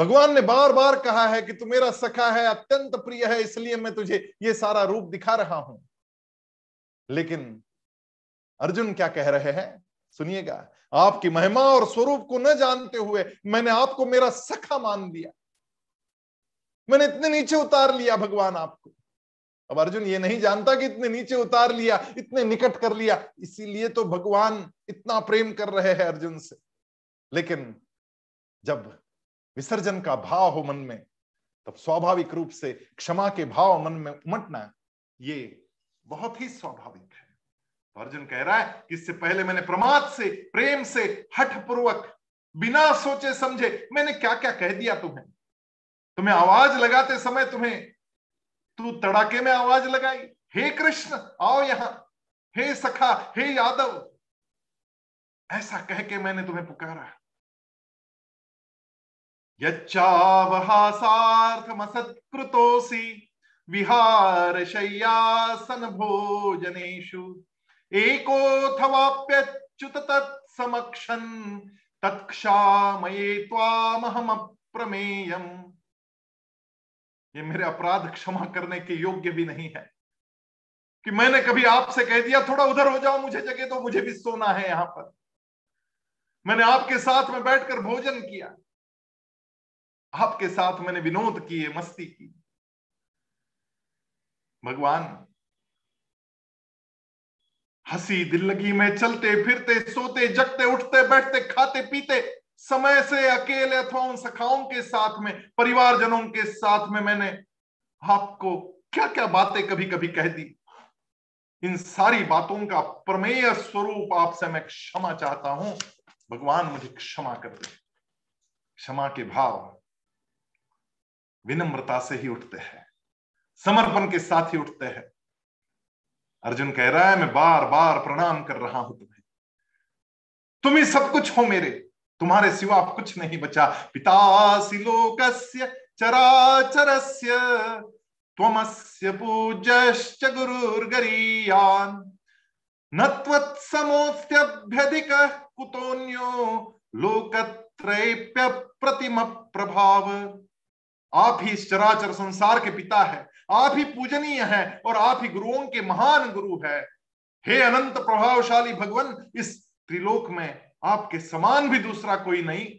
भगवान ने बार बार कहा है कि तू मेरा सखा है, अत्यंत प्रिय है, इसलिए मैं तुझे ये सारा रूप दिखा रहा हूँ। लेकिन अर्जुन क्या कह रहे हैं? सुनिएगा, आपकी महिमा और स्वरूप को न जानते हुए मैंने आपको मेरा सखा मान लिया। मैंने इतने नीचे उतार लिया भगवान आपको। अब अर्जुन ये नहीं जानता कि इतने नीचे उतार लिया, इतने निकट कर लिया, इसीलिए तो भगवान इतना प्रेम कर रहे हैं अर्जुन से। लेकिन जब विसर्जन का भाव हो मन में, तब स्वाभाविक रूप से क्षमा के भाव मन में उमटना, ये बहुत ही स्वाभाविक है। तो अर्जुन कह रहा है कि इससे पहले मैंने प्रमाद से, प्रेम से हठ पूर्वक बिना सोचे समझे, मैंने क्या क्या कह दिया तुम्हें? तुम्हें आवाज़ लगाते समय तुम्हें, तू तड़ाके में आवाज़ लगाई, हे कृष्ण, आओ यहाँ, हे सखा, हे यादव। ऐसा कह के मैंने तुम्हें पुकारा। यच्चावहासार्थमसत्कृतोऽसि विहार शय्यासन भोजनेषु एकोऽथवाप्यच्युत तत्समक्षन् तत्क्षामये त्वामहम प्रमेयम ये मेरे अपराध क्षमा करने के योग्य भी नहीं है। कि मैंने कभी आपसे कह दिया, थोड़ा उधर हो जाओ, मुझे जगह तो मुझे भी सोना है यहाँ पर। मैंने आपके साथ में बैठकर भोजन किया। आपके साथ मैंने विनोद किए मस्ती की। भगवान, हँसी दिल लगी में चलते फिरते, सोते, जगते, उठते, बैठते, खाते, पीते, समय से अकेले अथवा उन सखाओं के साथ में, परिवारजनों के साथ में मैंने आपको क्या क्या बातें कभी कभी कह दी। इन सारी बातों का प्रमेय स्वरूप आपसे मैं क्षमा चाहता हूँ। भगवान मुझे क्षमा कर दे। क्षमा के भाव। विनम्रता से ही उठते हैं। समर्पण के साथ ही उठते हैं। अर्जुन कह रहा है, मैं बार बार प्रणाम कर रहा हूँ तुम्हें। तुम ही सब कुछ हो मेरे। तुम्हारे सिवा कुछ नहीं बचा। पितासी लोकस्य चराचरस्य त्वमस्य पूज्यश्च गुरुर्गरीयान्। न त्वत्समोऽस्त्यभ्यधिक कुतोऽन्यो प्रतिम प्रभाव आप ही इस चराचर संसार के पिता है। आप ही पूजनीय है और आप ही गुरुओं के महान गुरु है। हे अनंत प्रभावशाली भगवान, इस त्रिलोक में आपके समान भी दूसरा कोई नहीं।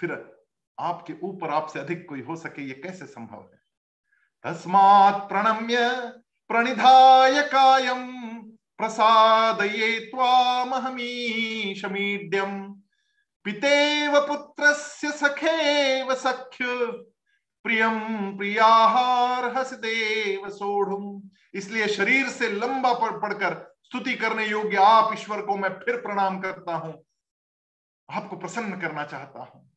फिर आपके ऊपर आपसे अधिक कोई हो सके, ये कैसे संभव है? तस्मात् प्रणम्य प्रणिधाय कायम प्रसाद ये तामहमीशमीड्यम पितेव पुत्रस्य सखेव सख्य। प्रियम प्रियाहार हसदेव सोढ़ुम इसलिए शरीर से लंबा पड़ पड़कर स्तुति करने योग्य आप ईश्वर को मैं फिर प्रणाम करता हूँ। आपको प्रसन्न करना चाहता हूँ।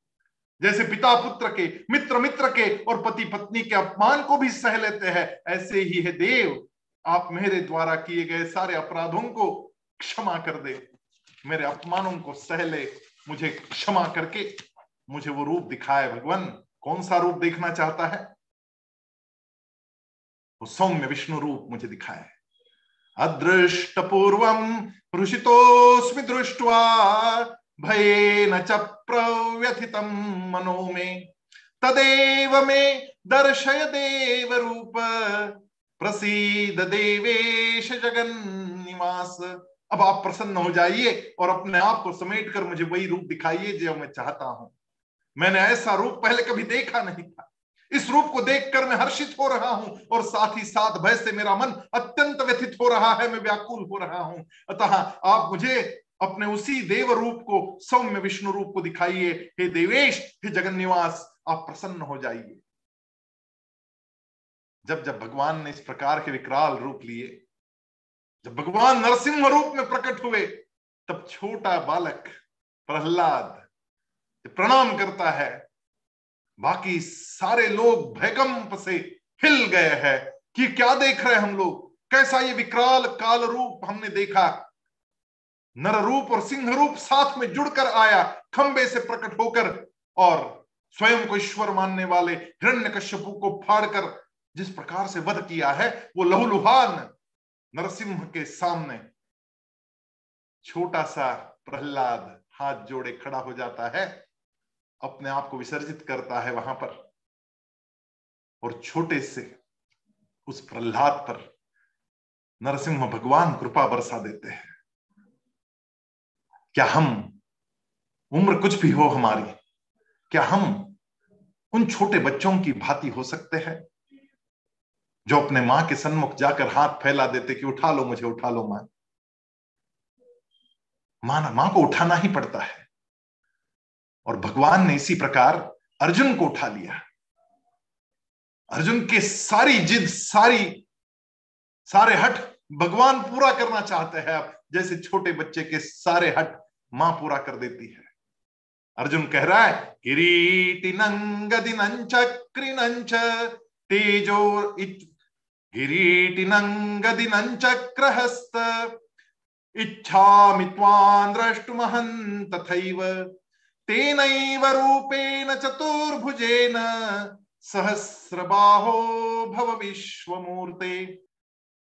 जैसे पिता पुत्र के, मित्र मित्र के और पति पत्नी के अपमान को भी सह लेते हैं, ऐसे ही है देव। आप मेरे द्वारा किए गए सारे अपराधों को क्षमा कर दे। मेरे अपमानों को सह ले। मुझे क्षमा करके मुझे वो रूप दिखाए भगवान। कौन सा रूप देखना चाहता है? वो सौम्य विष्णु रूप मुझे दिखाए। अदृष्ट पूर्वम ऋषितोस्मि दृष्टवा भयेन च प्रव्यथितं मनो मे। तदेव मे दर्शय देव रूप प्रसीद देवेश जगन निवास अब आप प्रसन्न हो जाइए और अपने आप को समेट कर मुझे वही रूप दिखाइए जो मैं चाहता हूँ। मैंने ऐसा रूप पहले कभी देखा नहीं था। इस रूप को देखकर मैं हर्षित हो रहा हूँ और साथ ही साथ भय से मेरा मन अत्यंत व्यथित हो रहा है, मैं व्याकुल हो रहा हूँ। अतः आप मुझे अपने उसी देव रूप को, सौम्य विष्णु रूप को दिखाइए। हे देवेश, हे जगन निवास आप प्रसन्न हो जाइए। जब जब भगवान ने इस प्रकार के विकराल रूप लिए, जब भगवान नरसिंह रूप में प्रकट हुए, तब छोटा बालक प्रहलाद प्रणाम करता है। बाकी सारे लोग भयकंप से हिल गए हैं कि क्या देख रहे हम लोग? कैसा ये विकराल काल रूप हमने देखा? नर रूप और सिंह रूप साथ में जुड़कर आया, खंबे से प्रकट होकर, और स्वयं को ईश्वर मानने वाले हिरण्य कश्यपु को फाड़कर जिस प्रकार से वध किया है, वो लहुलुहान नरसिंह के सामने छोटा सा प्रहलाद हाथ जोड़े खड़ा हो जाता है। अपने आप को विसर्जित करता है वहाँ पर। और छोटे से उस प्रहलाद पर नरसिंह भगवान कृपा बरसा देते हैं। क्या हम उम्र कुछ भी हो हमारी, क्या हम उन छोटे बच्चों की भांति हो सकते हैं जो अपने माँ के सन्मुख जाकर हाथ फैला देते कि उठा लो मुझे, उठा लो माँ। माँ माँ को उठाना ही पड़ता है। और भगवान ने इसी प्रकार अर्जुन को उठा लिया। अर्जुन के सारी जिद, सारी, सारे हट भगवान पूरा करना चाहते हैं अब, जैसे छोटे बच्चे के सारे हट माँ पूरा कर देती है। अर्जुन कह रहा है किरीटी नंगदिनंच कृनंच तेजो किरीटी नंगदिनंचक्रहस्त इच्छामि त्वां द्रष्टुमहं तथैव। तेनैव रूपेण चतुर्भुजेन सहस्रबाहो भव विश्वमूर्ते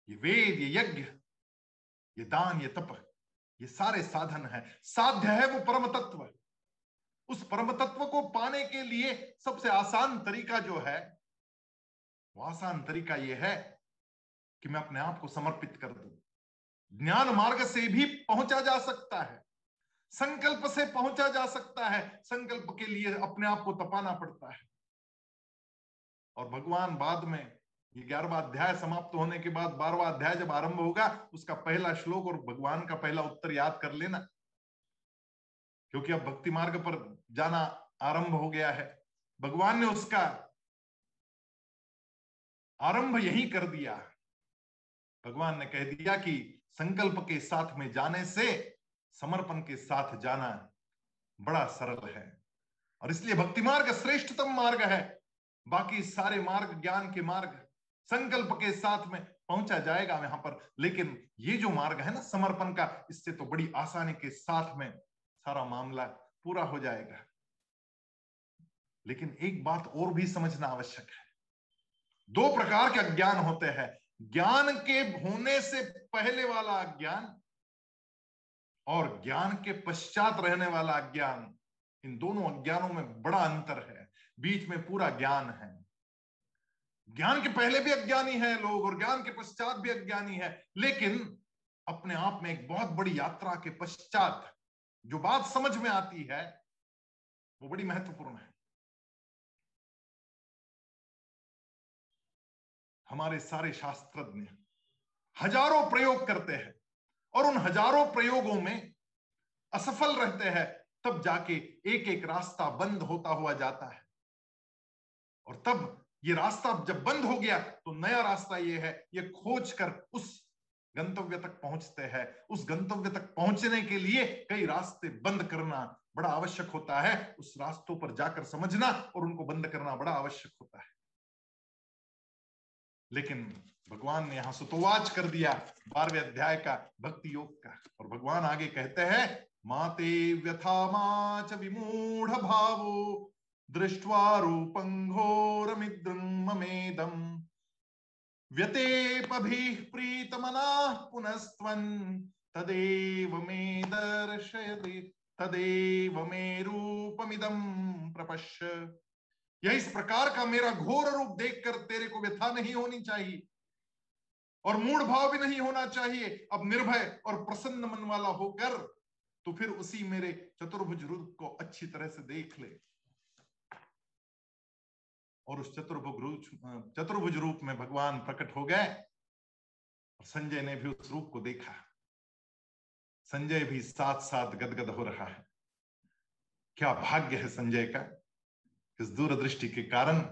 ये वेद, ये यज्ञ, ये दान, ये तप, ये सारे साधन है। साध्य है वो परम तत्व उस परम तत्व को पाने के लिए सबसे आसान तरीका जो है, वो आसान तरीका यह है कि मैं अपने आप को समर्पित कर दू। ज्ञान मार्ग से भी पहुँचा जा सकता है। संकल्प से पहुँचा जा सकता है। संकल्प के लिए अपने आप को तपाना पड़ता है। और भगवान बाद में ये ग्यारहवा अध्याय समाप्त होने के बाद बारहवा अध्याय जब आरंभ होगा, उसका पहला श्लोक और भगवान का पहला उत्तर याद कर लेना। क्योंकि अब भक्ति मार्ग पर जाना आरंभ हो गया है। भगवान ने उसका आरंभ यही कर दिया। भगवान ने कह दिया कि संकल्प के साथ में जाने से समर्पण के साथ जाना बड़ा सरल है। और इसलिए भक्ति मार्ग श्रेष्ठतम मार्ग है। बाकी सारे मार्ग ज्ञान के मार्ग संकल्प के साथ में पहुँचा जाएगा यहाँ पर। लेकिन ये जो मार्ग है ना समर्पण का, इससे तो बड़ी आसानी के साथ में सारा मामला पूरा हो जाएगा। लेकिन एक बात और भी समझना आवश्यक है। दो प्रकार के अज्ञान होते हैं। ज्ञान के होने से पहले वाला अज्ञान और ज्ञान के पश्चात रहने वाला अज्ञान, इन दोनों अज्ञानों में बड़ा अंतर है, बीच में पूरा ज्ञान है। ज्ञान के पहले भी अज्ञानी है लोग, और ज्ञान के पश्चात भी अज्ञानी है, लेकिन अपने आप में एक बहुत बड़ी यात्रा के पश्चात जो बात समझ में आती है, वो बड़ी महत्वपूर्ण है। हमारे सारे शास्त्रज्ञ हज़ारों प्रयोग करते हैं। और उन हज़ारों प्रयोगों में असफल रहते हैं, तब जाके एक एक रास्ता बंद होता हुआ जाता है। और तब ये रास्ता जब बंद हो गया तो नया रास्ता ये है, ये खोज कर उस गंतव्य तक पहुँचते हैं। उस गंतव्य तक पहुँचने के लिए कई रास्ते बंद करना बड़ा आवश्यक होता है। उस रास्तों पर जाकर समझना और उनको बंद करना बड़ा आवश्यक होता है। लेकिन भगवान ने यहाँ सुतोवाच कर दिया बारहवें अध्याय का भक्ति योग का। और भगवान आगे कहते हैं, माते व्यथा माच विमूढ़ भावो, दृष्ट्वा रूपं घोरमिद्रं व्यतेपभिः प्रीतमनाः पुनस्त्वन्, तदेव मे दर्शयति, तदेव मे रूपमिदं प्रपश्य। यह इस प्रकार का मेरा घोर रूप देखकर तेरे को व्यथा नहीं होनी चाहिए। और मूड भाव भी नहीं होना चाहिए। अब निर्भय और प्रसन्न मन वाला होकर तो फिर उसी मेरे चतुर्भुज रूप को अच्छी तरह से देख ले। और उस चतुर्भुज रूप चतुर्भुज रूप में भगवान प्रकट हो गए और संजय ने भी उस रूप को देखा। संजय भी साथ साथ गदगद हो रहा है। क्या भाग्य है संजय का? इस दूरदृष्टि के कारण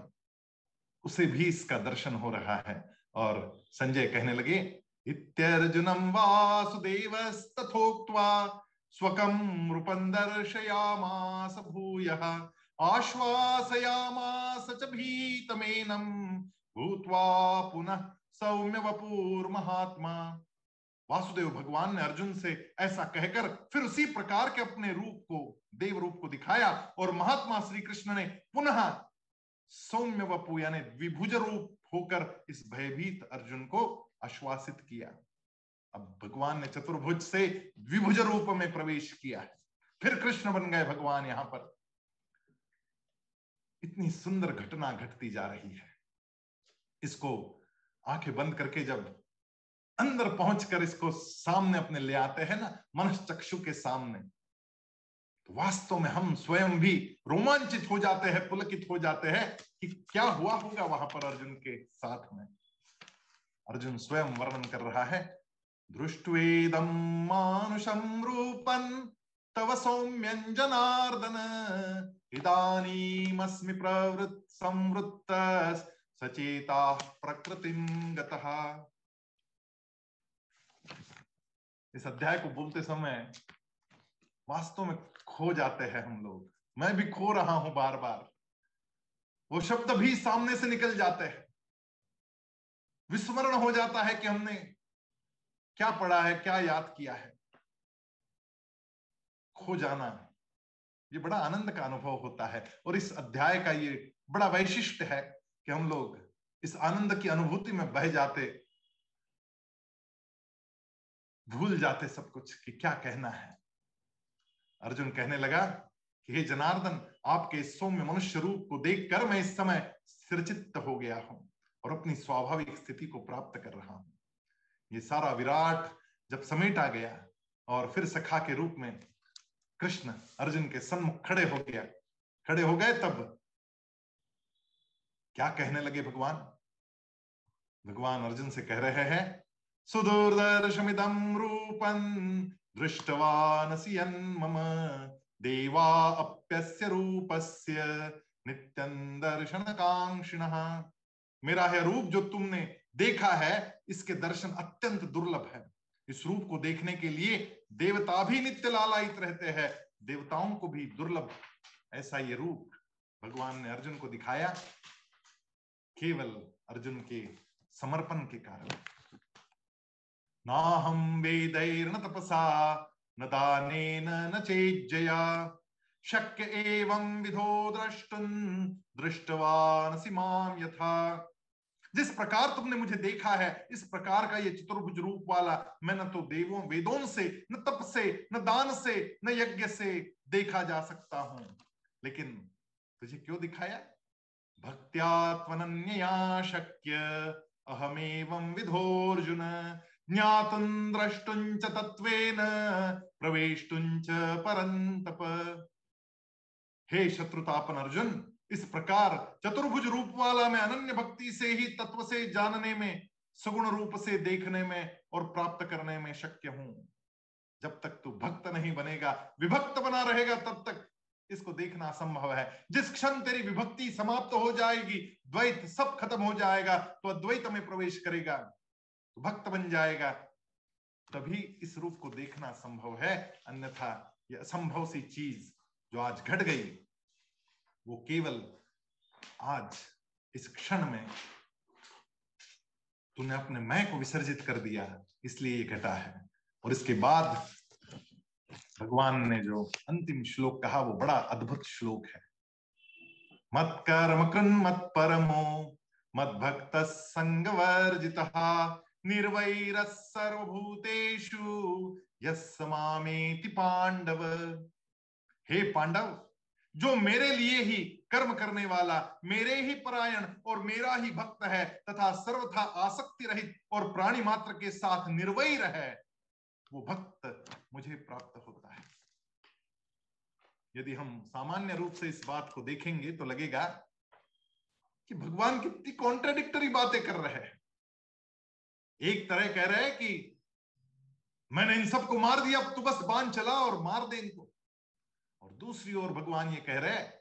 उसे भी इसका दर्शन हो रहा है और संजय कहने लगे इत्यर्जुनम वासुदेव तथोक्त्वा स्वकम रूपं दर्शयामास भूय, आश्वासयामास च भीतमेनं भूत्वा पुनः सौम्य वपूर महात्मा वासुदेव भगवान ने अर्जुन से ऐसा कहकर फिर उसी प्रकार के अपने रूप को देव रूप को दिखाया और महात्मा श्री कृष्ण ने पुनः सौम्य वपु यानी विभुज रूप होकर इस भयभीत अर्जुन को आश्वासित किया। अब भगवान ने चतुर्भुज से विभुज रूप में प्रवेश किया। है फिर कृष्ण बन गए भगवान यहाँ पर। इतनी सुंदर घटना घटती जा रही है। इसको आँखें बंद करके जब अंदर पहुंचकर इसको सामने अपने ले आते हैं ना मनुष्य चक्षु के सामने वास्तव में हम स्वयं भी रोमांचित हो जाते हैं, पुलकित हो जाते हैं कि क्या हुआ होगा वहाँ पर अर्जुन के साथ में। अर्जुन स्वयं वर्णन कर रहा है दृष्टवेदम मानुषम रूपन तव सौम्यं जनार्दन इदानीमस्मि प्रवृत्त संवृत्त सचेता प्रकृतिम गतः। इस अध्याय को बोलते समय वास्तव में खो जाते हैं हम लोग। मैं भी खो रहा हूँ बार बार वो शब्द भी सामने से निकल जाते हैं। विस्मरण हो जाता है कि हमने क्या पढ़ा है, क्या याद किया है। खो जाना, ये बड़ा आनंद का अनुभव होता है। और इस अध्याय का ये बड़ा वैशिष्ट है कि हम लोग इस आनंद की अनुभूति में बह जाते, भूल जाते सब कुछ कि क्या कहना है। अर्जुन कहने लगा कि हे जनार्दन, आपके सौम्य मनुष्य रूप को देखकर मैं इस समय सिरचित्त हो गया हूँ और अपनी स्वाभाविक स्थिति को प्राप्त कर रहा हूँ। ये सारा विराट जब समेट आ गया और फिर सखा के रूप में कृष्ण अर्जुन के सम्मुख खड़े हो गया। खड़े हो गए तब क्या कहने लगे भगवान? भगवान अर्जुन से कह रहे हैं सुदूरदर्शमिदम रूपन देवा अप्यस्य रूपस्य नित्यं मेरा है रूप जो तुमने देखा है, इसके दर्शन अत्यंत दुर्लभ है। इस रूप को देखने के लिए देवता भी नित्य लालायित रहते हैं, देवताओं को भी दुर्लभ ऐसा ये रूप भगवान ने अर्जुन को दिखाया, केवल अर्जुन के समर्पण के कारण। ना हम वेदैर्न तपसा, न दानेन न चेज्जया। शक्य एवं विधो द्रष्टुन दृष्टवान माम यथा। जिस प्रकार तुमने मुझे देखा है, इस प्रकार का ये चतुर्भुज रूप वाला मैं न तो देवों, वेदों से, न तप से, न दान से, न यज्ञ से देखा जा सकता हूँ। लेकिन तुझे क्यों दिखाया? भक्त्यात्मनन्या शक्य, अहमेवं विधोर्जुन ज्ञातुं द्रष्टुं च तत्वेन प्रवेष्टुं च परन्तप। हे शत्रुतापन अर्जुन इस प्रकार चतुर्भुज रूप वाला मैं, अनन्य भक्ति से ही, तत्व से जानने में, सगुण रूप से देखने में और प्राप्त करने में शक्य हूँ। जब तक तू भक्त नहीं बनेगा, विभक्त बना रहेगा, तब तक इसको देखना असंभव है। जिस क्षण तेरी विभक्ति समाप्त हो जाएगी, द्वैत सब खत्म हो जाएगा तो अद्वैत में प्रवेश करेगा। भक्त बन जाएगा, तभी इस रूप को देखना संभव है। अन्यथा यह असंभव सी चीज़ जो आज घट गई, वो केवल आज, इस क्षण में तूने अपने मैं को विसर्जित कर दिया, इसलिए ये घटा है। और इसके बाद भगवान ने जो अंतिम श्लोक कहा, वो बड़ा अद्भुत श्लोक है। मत कर्म कृन मत परमो मत भक्त संगवर्जित। निर्वैर सर्वभूतेषु यमेति पांडव हे पांडव जो मेरे लिए ही कर्म करने वाला, मेरे ही परायण और मेरा ही भक्त है, तथा सर्वथा आसक्ति रहित और प्राणी मात्र के साथ निर्वैर है, वो भक्त मुझे प्राप्त होता है। यदि हम सामान्य रूप से इस बात को देखेंगे तो लगेगा कि भगवान कितनी कॉन्ट्राडिक्टरी बातें कर रहे हैं। एक तरह कह रहे हैं कि मैंने इन सबको मार दिया, अब तू बस बाँध चला और मार दे इनको। और दूसरी ओर भगवान ये कह रहे हैं,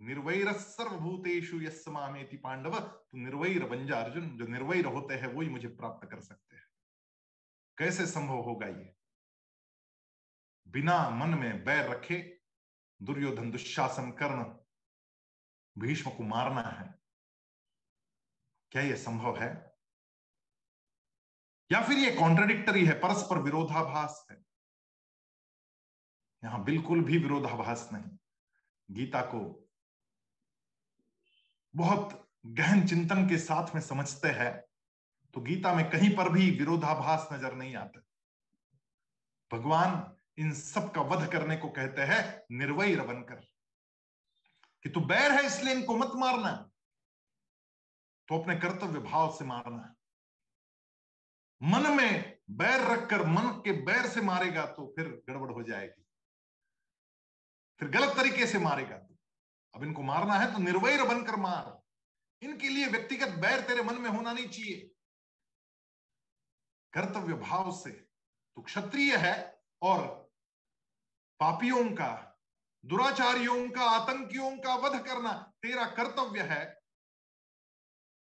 निर्वैर सर्वभूतेषु यमेति पांडव तो निर्वैर बन जा अर्जुन, जो निर्वैर होते हैं वही मुझे प्राप्त कर सकते हैं। कैसे संभव होगा ये? बिना मन में बैर रखे दुर्योधन दुशासन कर्ण भीष्म को मारना है। क्या यह संभव है? या फिर ये कॉन्ट्रडिक्टरी है, परस्पर विरोधाभास है? यहाँ बिल्कुल भी विरोधाभास नहीं। गीता को बहुत गहन चिंतन के साथ में समझते हैं तो गीता में कहीं पर भी विरोधाभास नज़र नहीं आता। भगवान इन सब का वध करने को कहते हैं, निर्वैर बनकर। कि तू बैर है इसलिए इनको मत मारना तो अपने कर्तव्य भाव से मारना। मन में बैर रखकर मन के बैर से मारेगा तो फिर गड़बड़ हो जाएगी। फिर गलत तरीके से मारेगा तू। अब इनको मारना है तो निर्वैर बनकर मार। इनके लिए व्यक्तिगत बैर तेरे मन में होना नहीं चाहिए। कर्तव्य भाव से तू क्षत्रिय है और पापियों का, दुराचारियों का, आतंकियों का वध करना तेरा कर्तव्य है।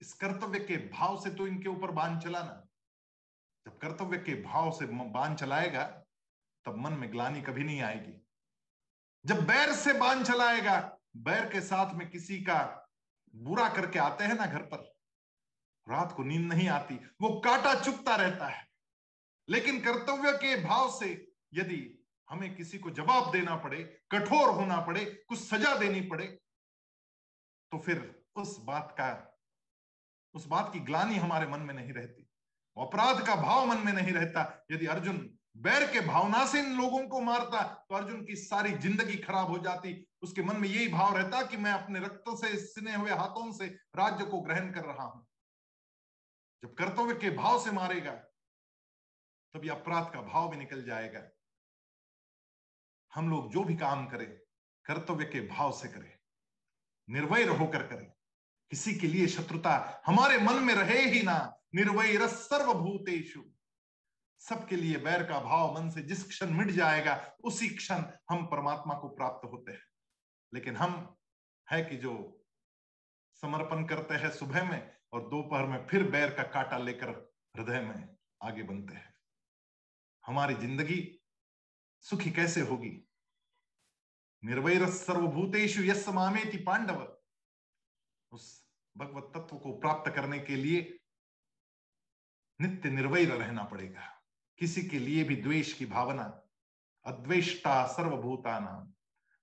इस कर्तव्य के भाव से तो इनके ऊपर बाँध चलाना। जब कर्तव्य के भाव से बाँध चलाएगा, तब मन में ग्लानी कभी नहीं आएगी। जब बैर से बाँध चलाएगा, बैर के साथ में किसी का बुरा करके आते हैं ना घर पर, रात को नींद नहीं आती, वो काटा चुपता रहता है। लेकिन कर्तव्य के भाव से यदि हमें किसी को जवाब देना पड़े, कठोर होना पड़े, कुछ सजा देनी पड़े तो फिर उस बात का, उस बात की ग्लानी हमारे मन में नहीं रहती। अपराध का भाव मन में नहीं रहता। यदि अर्जुन बैर के भावना से इन लोगों को मारता तो अर्जुन की सारी ज़िंदगी खराब हो जाती। उसके मन में यही भाव रहता कि मैं अपने रक्त से, सिने हुए हाथों से राज्य को ग्रहण कर रहा हूँ। जब कर्तव्य के भाव से मारेगा तभी अपराध का भाव भी निकल जाएगा। हम लोग जो भी काम करें, कर्तव्य के भाव से करें। निर्वैर होकर करें। किसी के लिए शत्रुता हमारे मन में रहे ही ना। निर्वैर सर्वभूतेशु सबके लिए बैर का भाव मन से जिस क्षण मिट जाएगा, उसी क्षण हम परमात्मा को प्राप्त होते हैं। लेकिन हम है कि जो समर्पण करते हैं सुबह में और दोपहर में फिर बैर का कांटा लेकर हृदय में आगे बनते हैं। हमारी ज़िंदगी सुखी कैसे होगी? निर्वैर सर्वभूतेशु यस मामेति पांडव। उस भगवत तत्व को प्राप्त करने के लिए नित्य निर्वैर रहना पड़ेगा। किसी के लिए भी द्वेष की भावना, अद्वेष्टा सर्वभूता नाम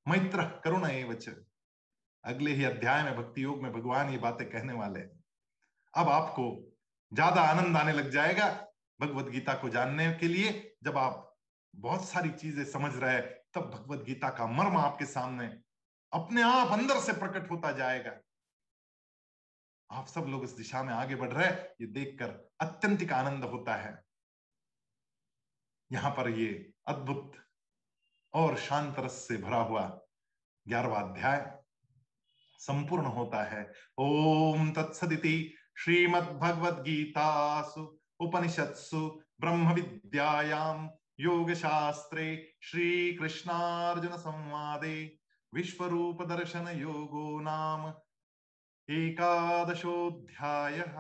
मैत्र करुण एवच। अगले ही अध्याय में भक्ति योग में भगवान ये बातें कहने वाले अब आपको ज़्यादा आनंद आने लग जाएगा भगवत गीता को जानने के लिए। जब आप बहुत सारी चीज़ें समझ रहे हैं, तब भगवत गीता का मर्म आपके सामने अपने आप अंदर से प्रकट होता जाएगा। आप सब लोग इस दिशा में आगे बढ़ रहे ये देखकर अत्यंतिक आनंद होता है। यहाँ पर ये अद्भुत और शांत रस से भरा हुआ ग्यारहवा अध्याय संपूर्ण होता है। ओम तत्सदिति श्रीमद्भगवद गीतासु उपनिषत्सु ब्रह्म विद्यायाम योग शास्त्रे श्री कृष्णार्जुन संवादे विश्वरूप दर्शन योगो नाम एकादशोऽध्यायः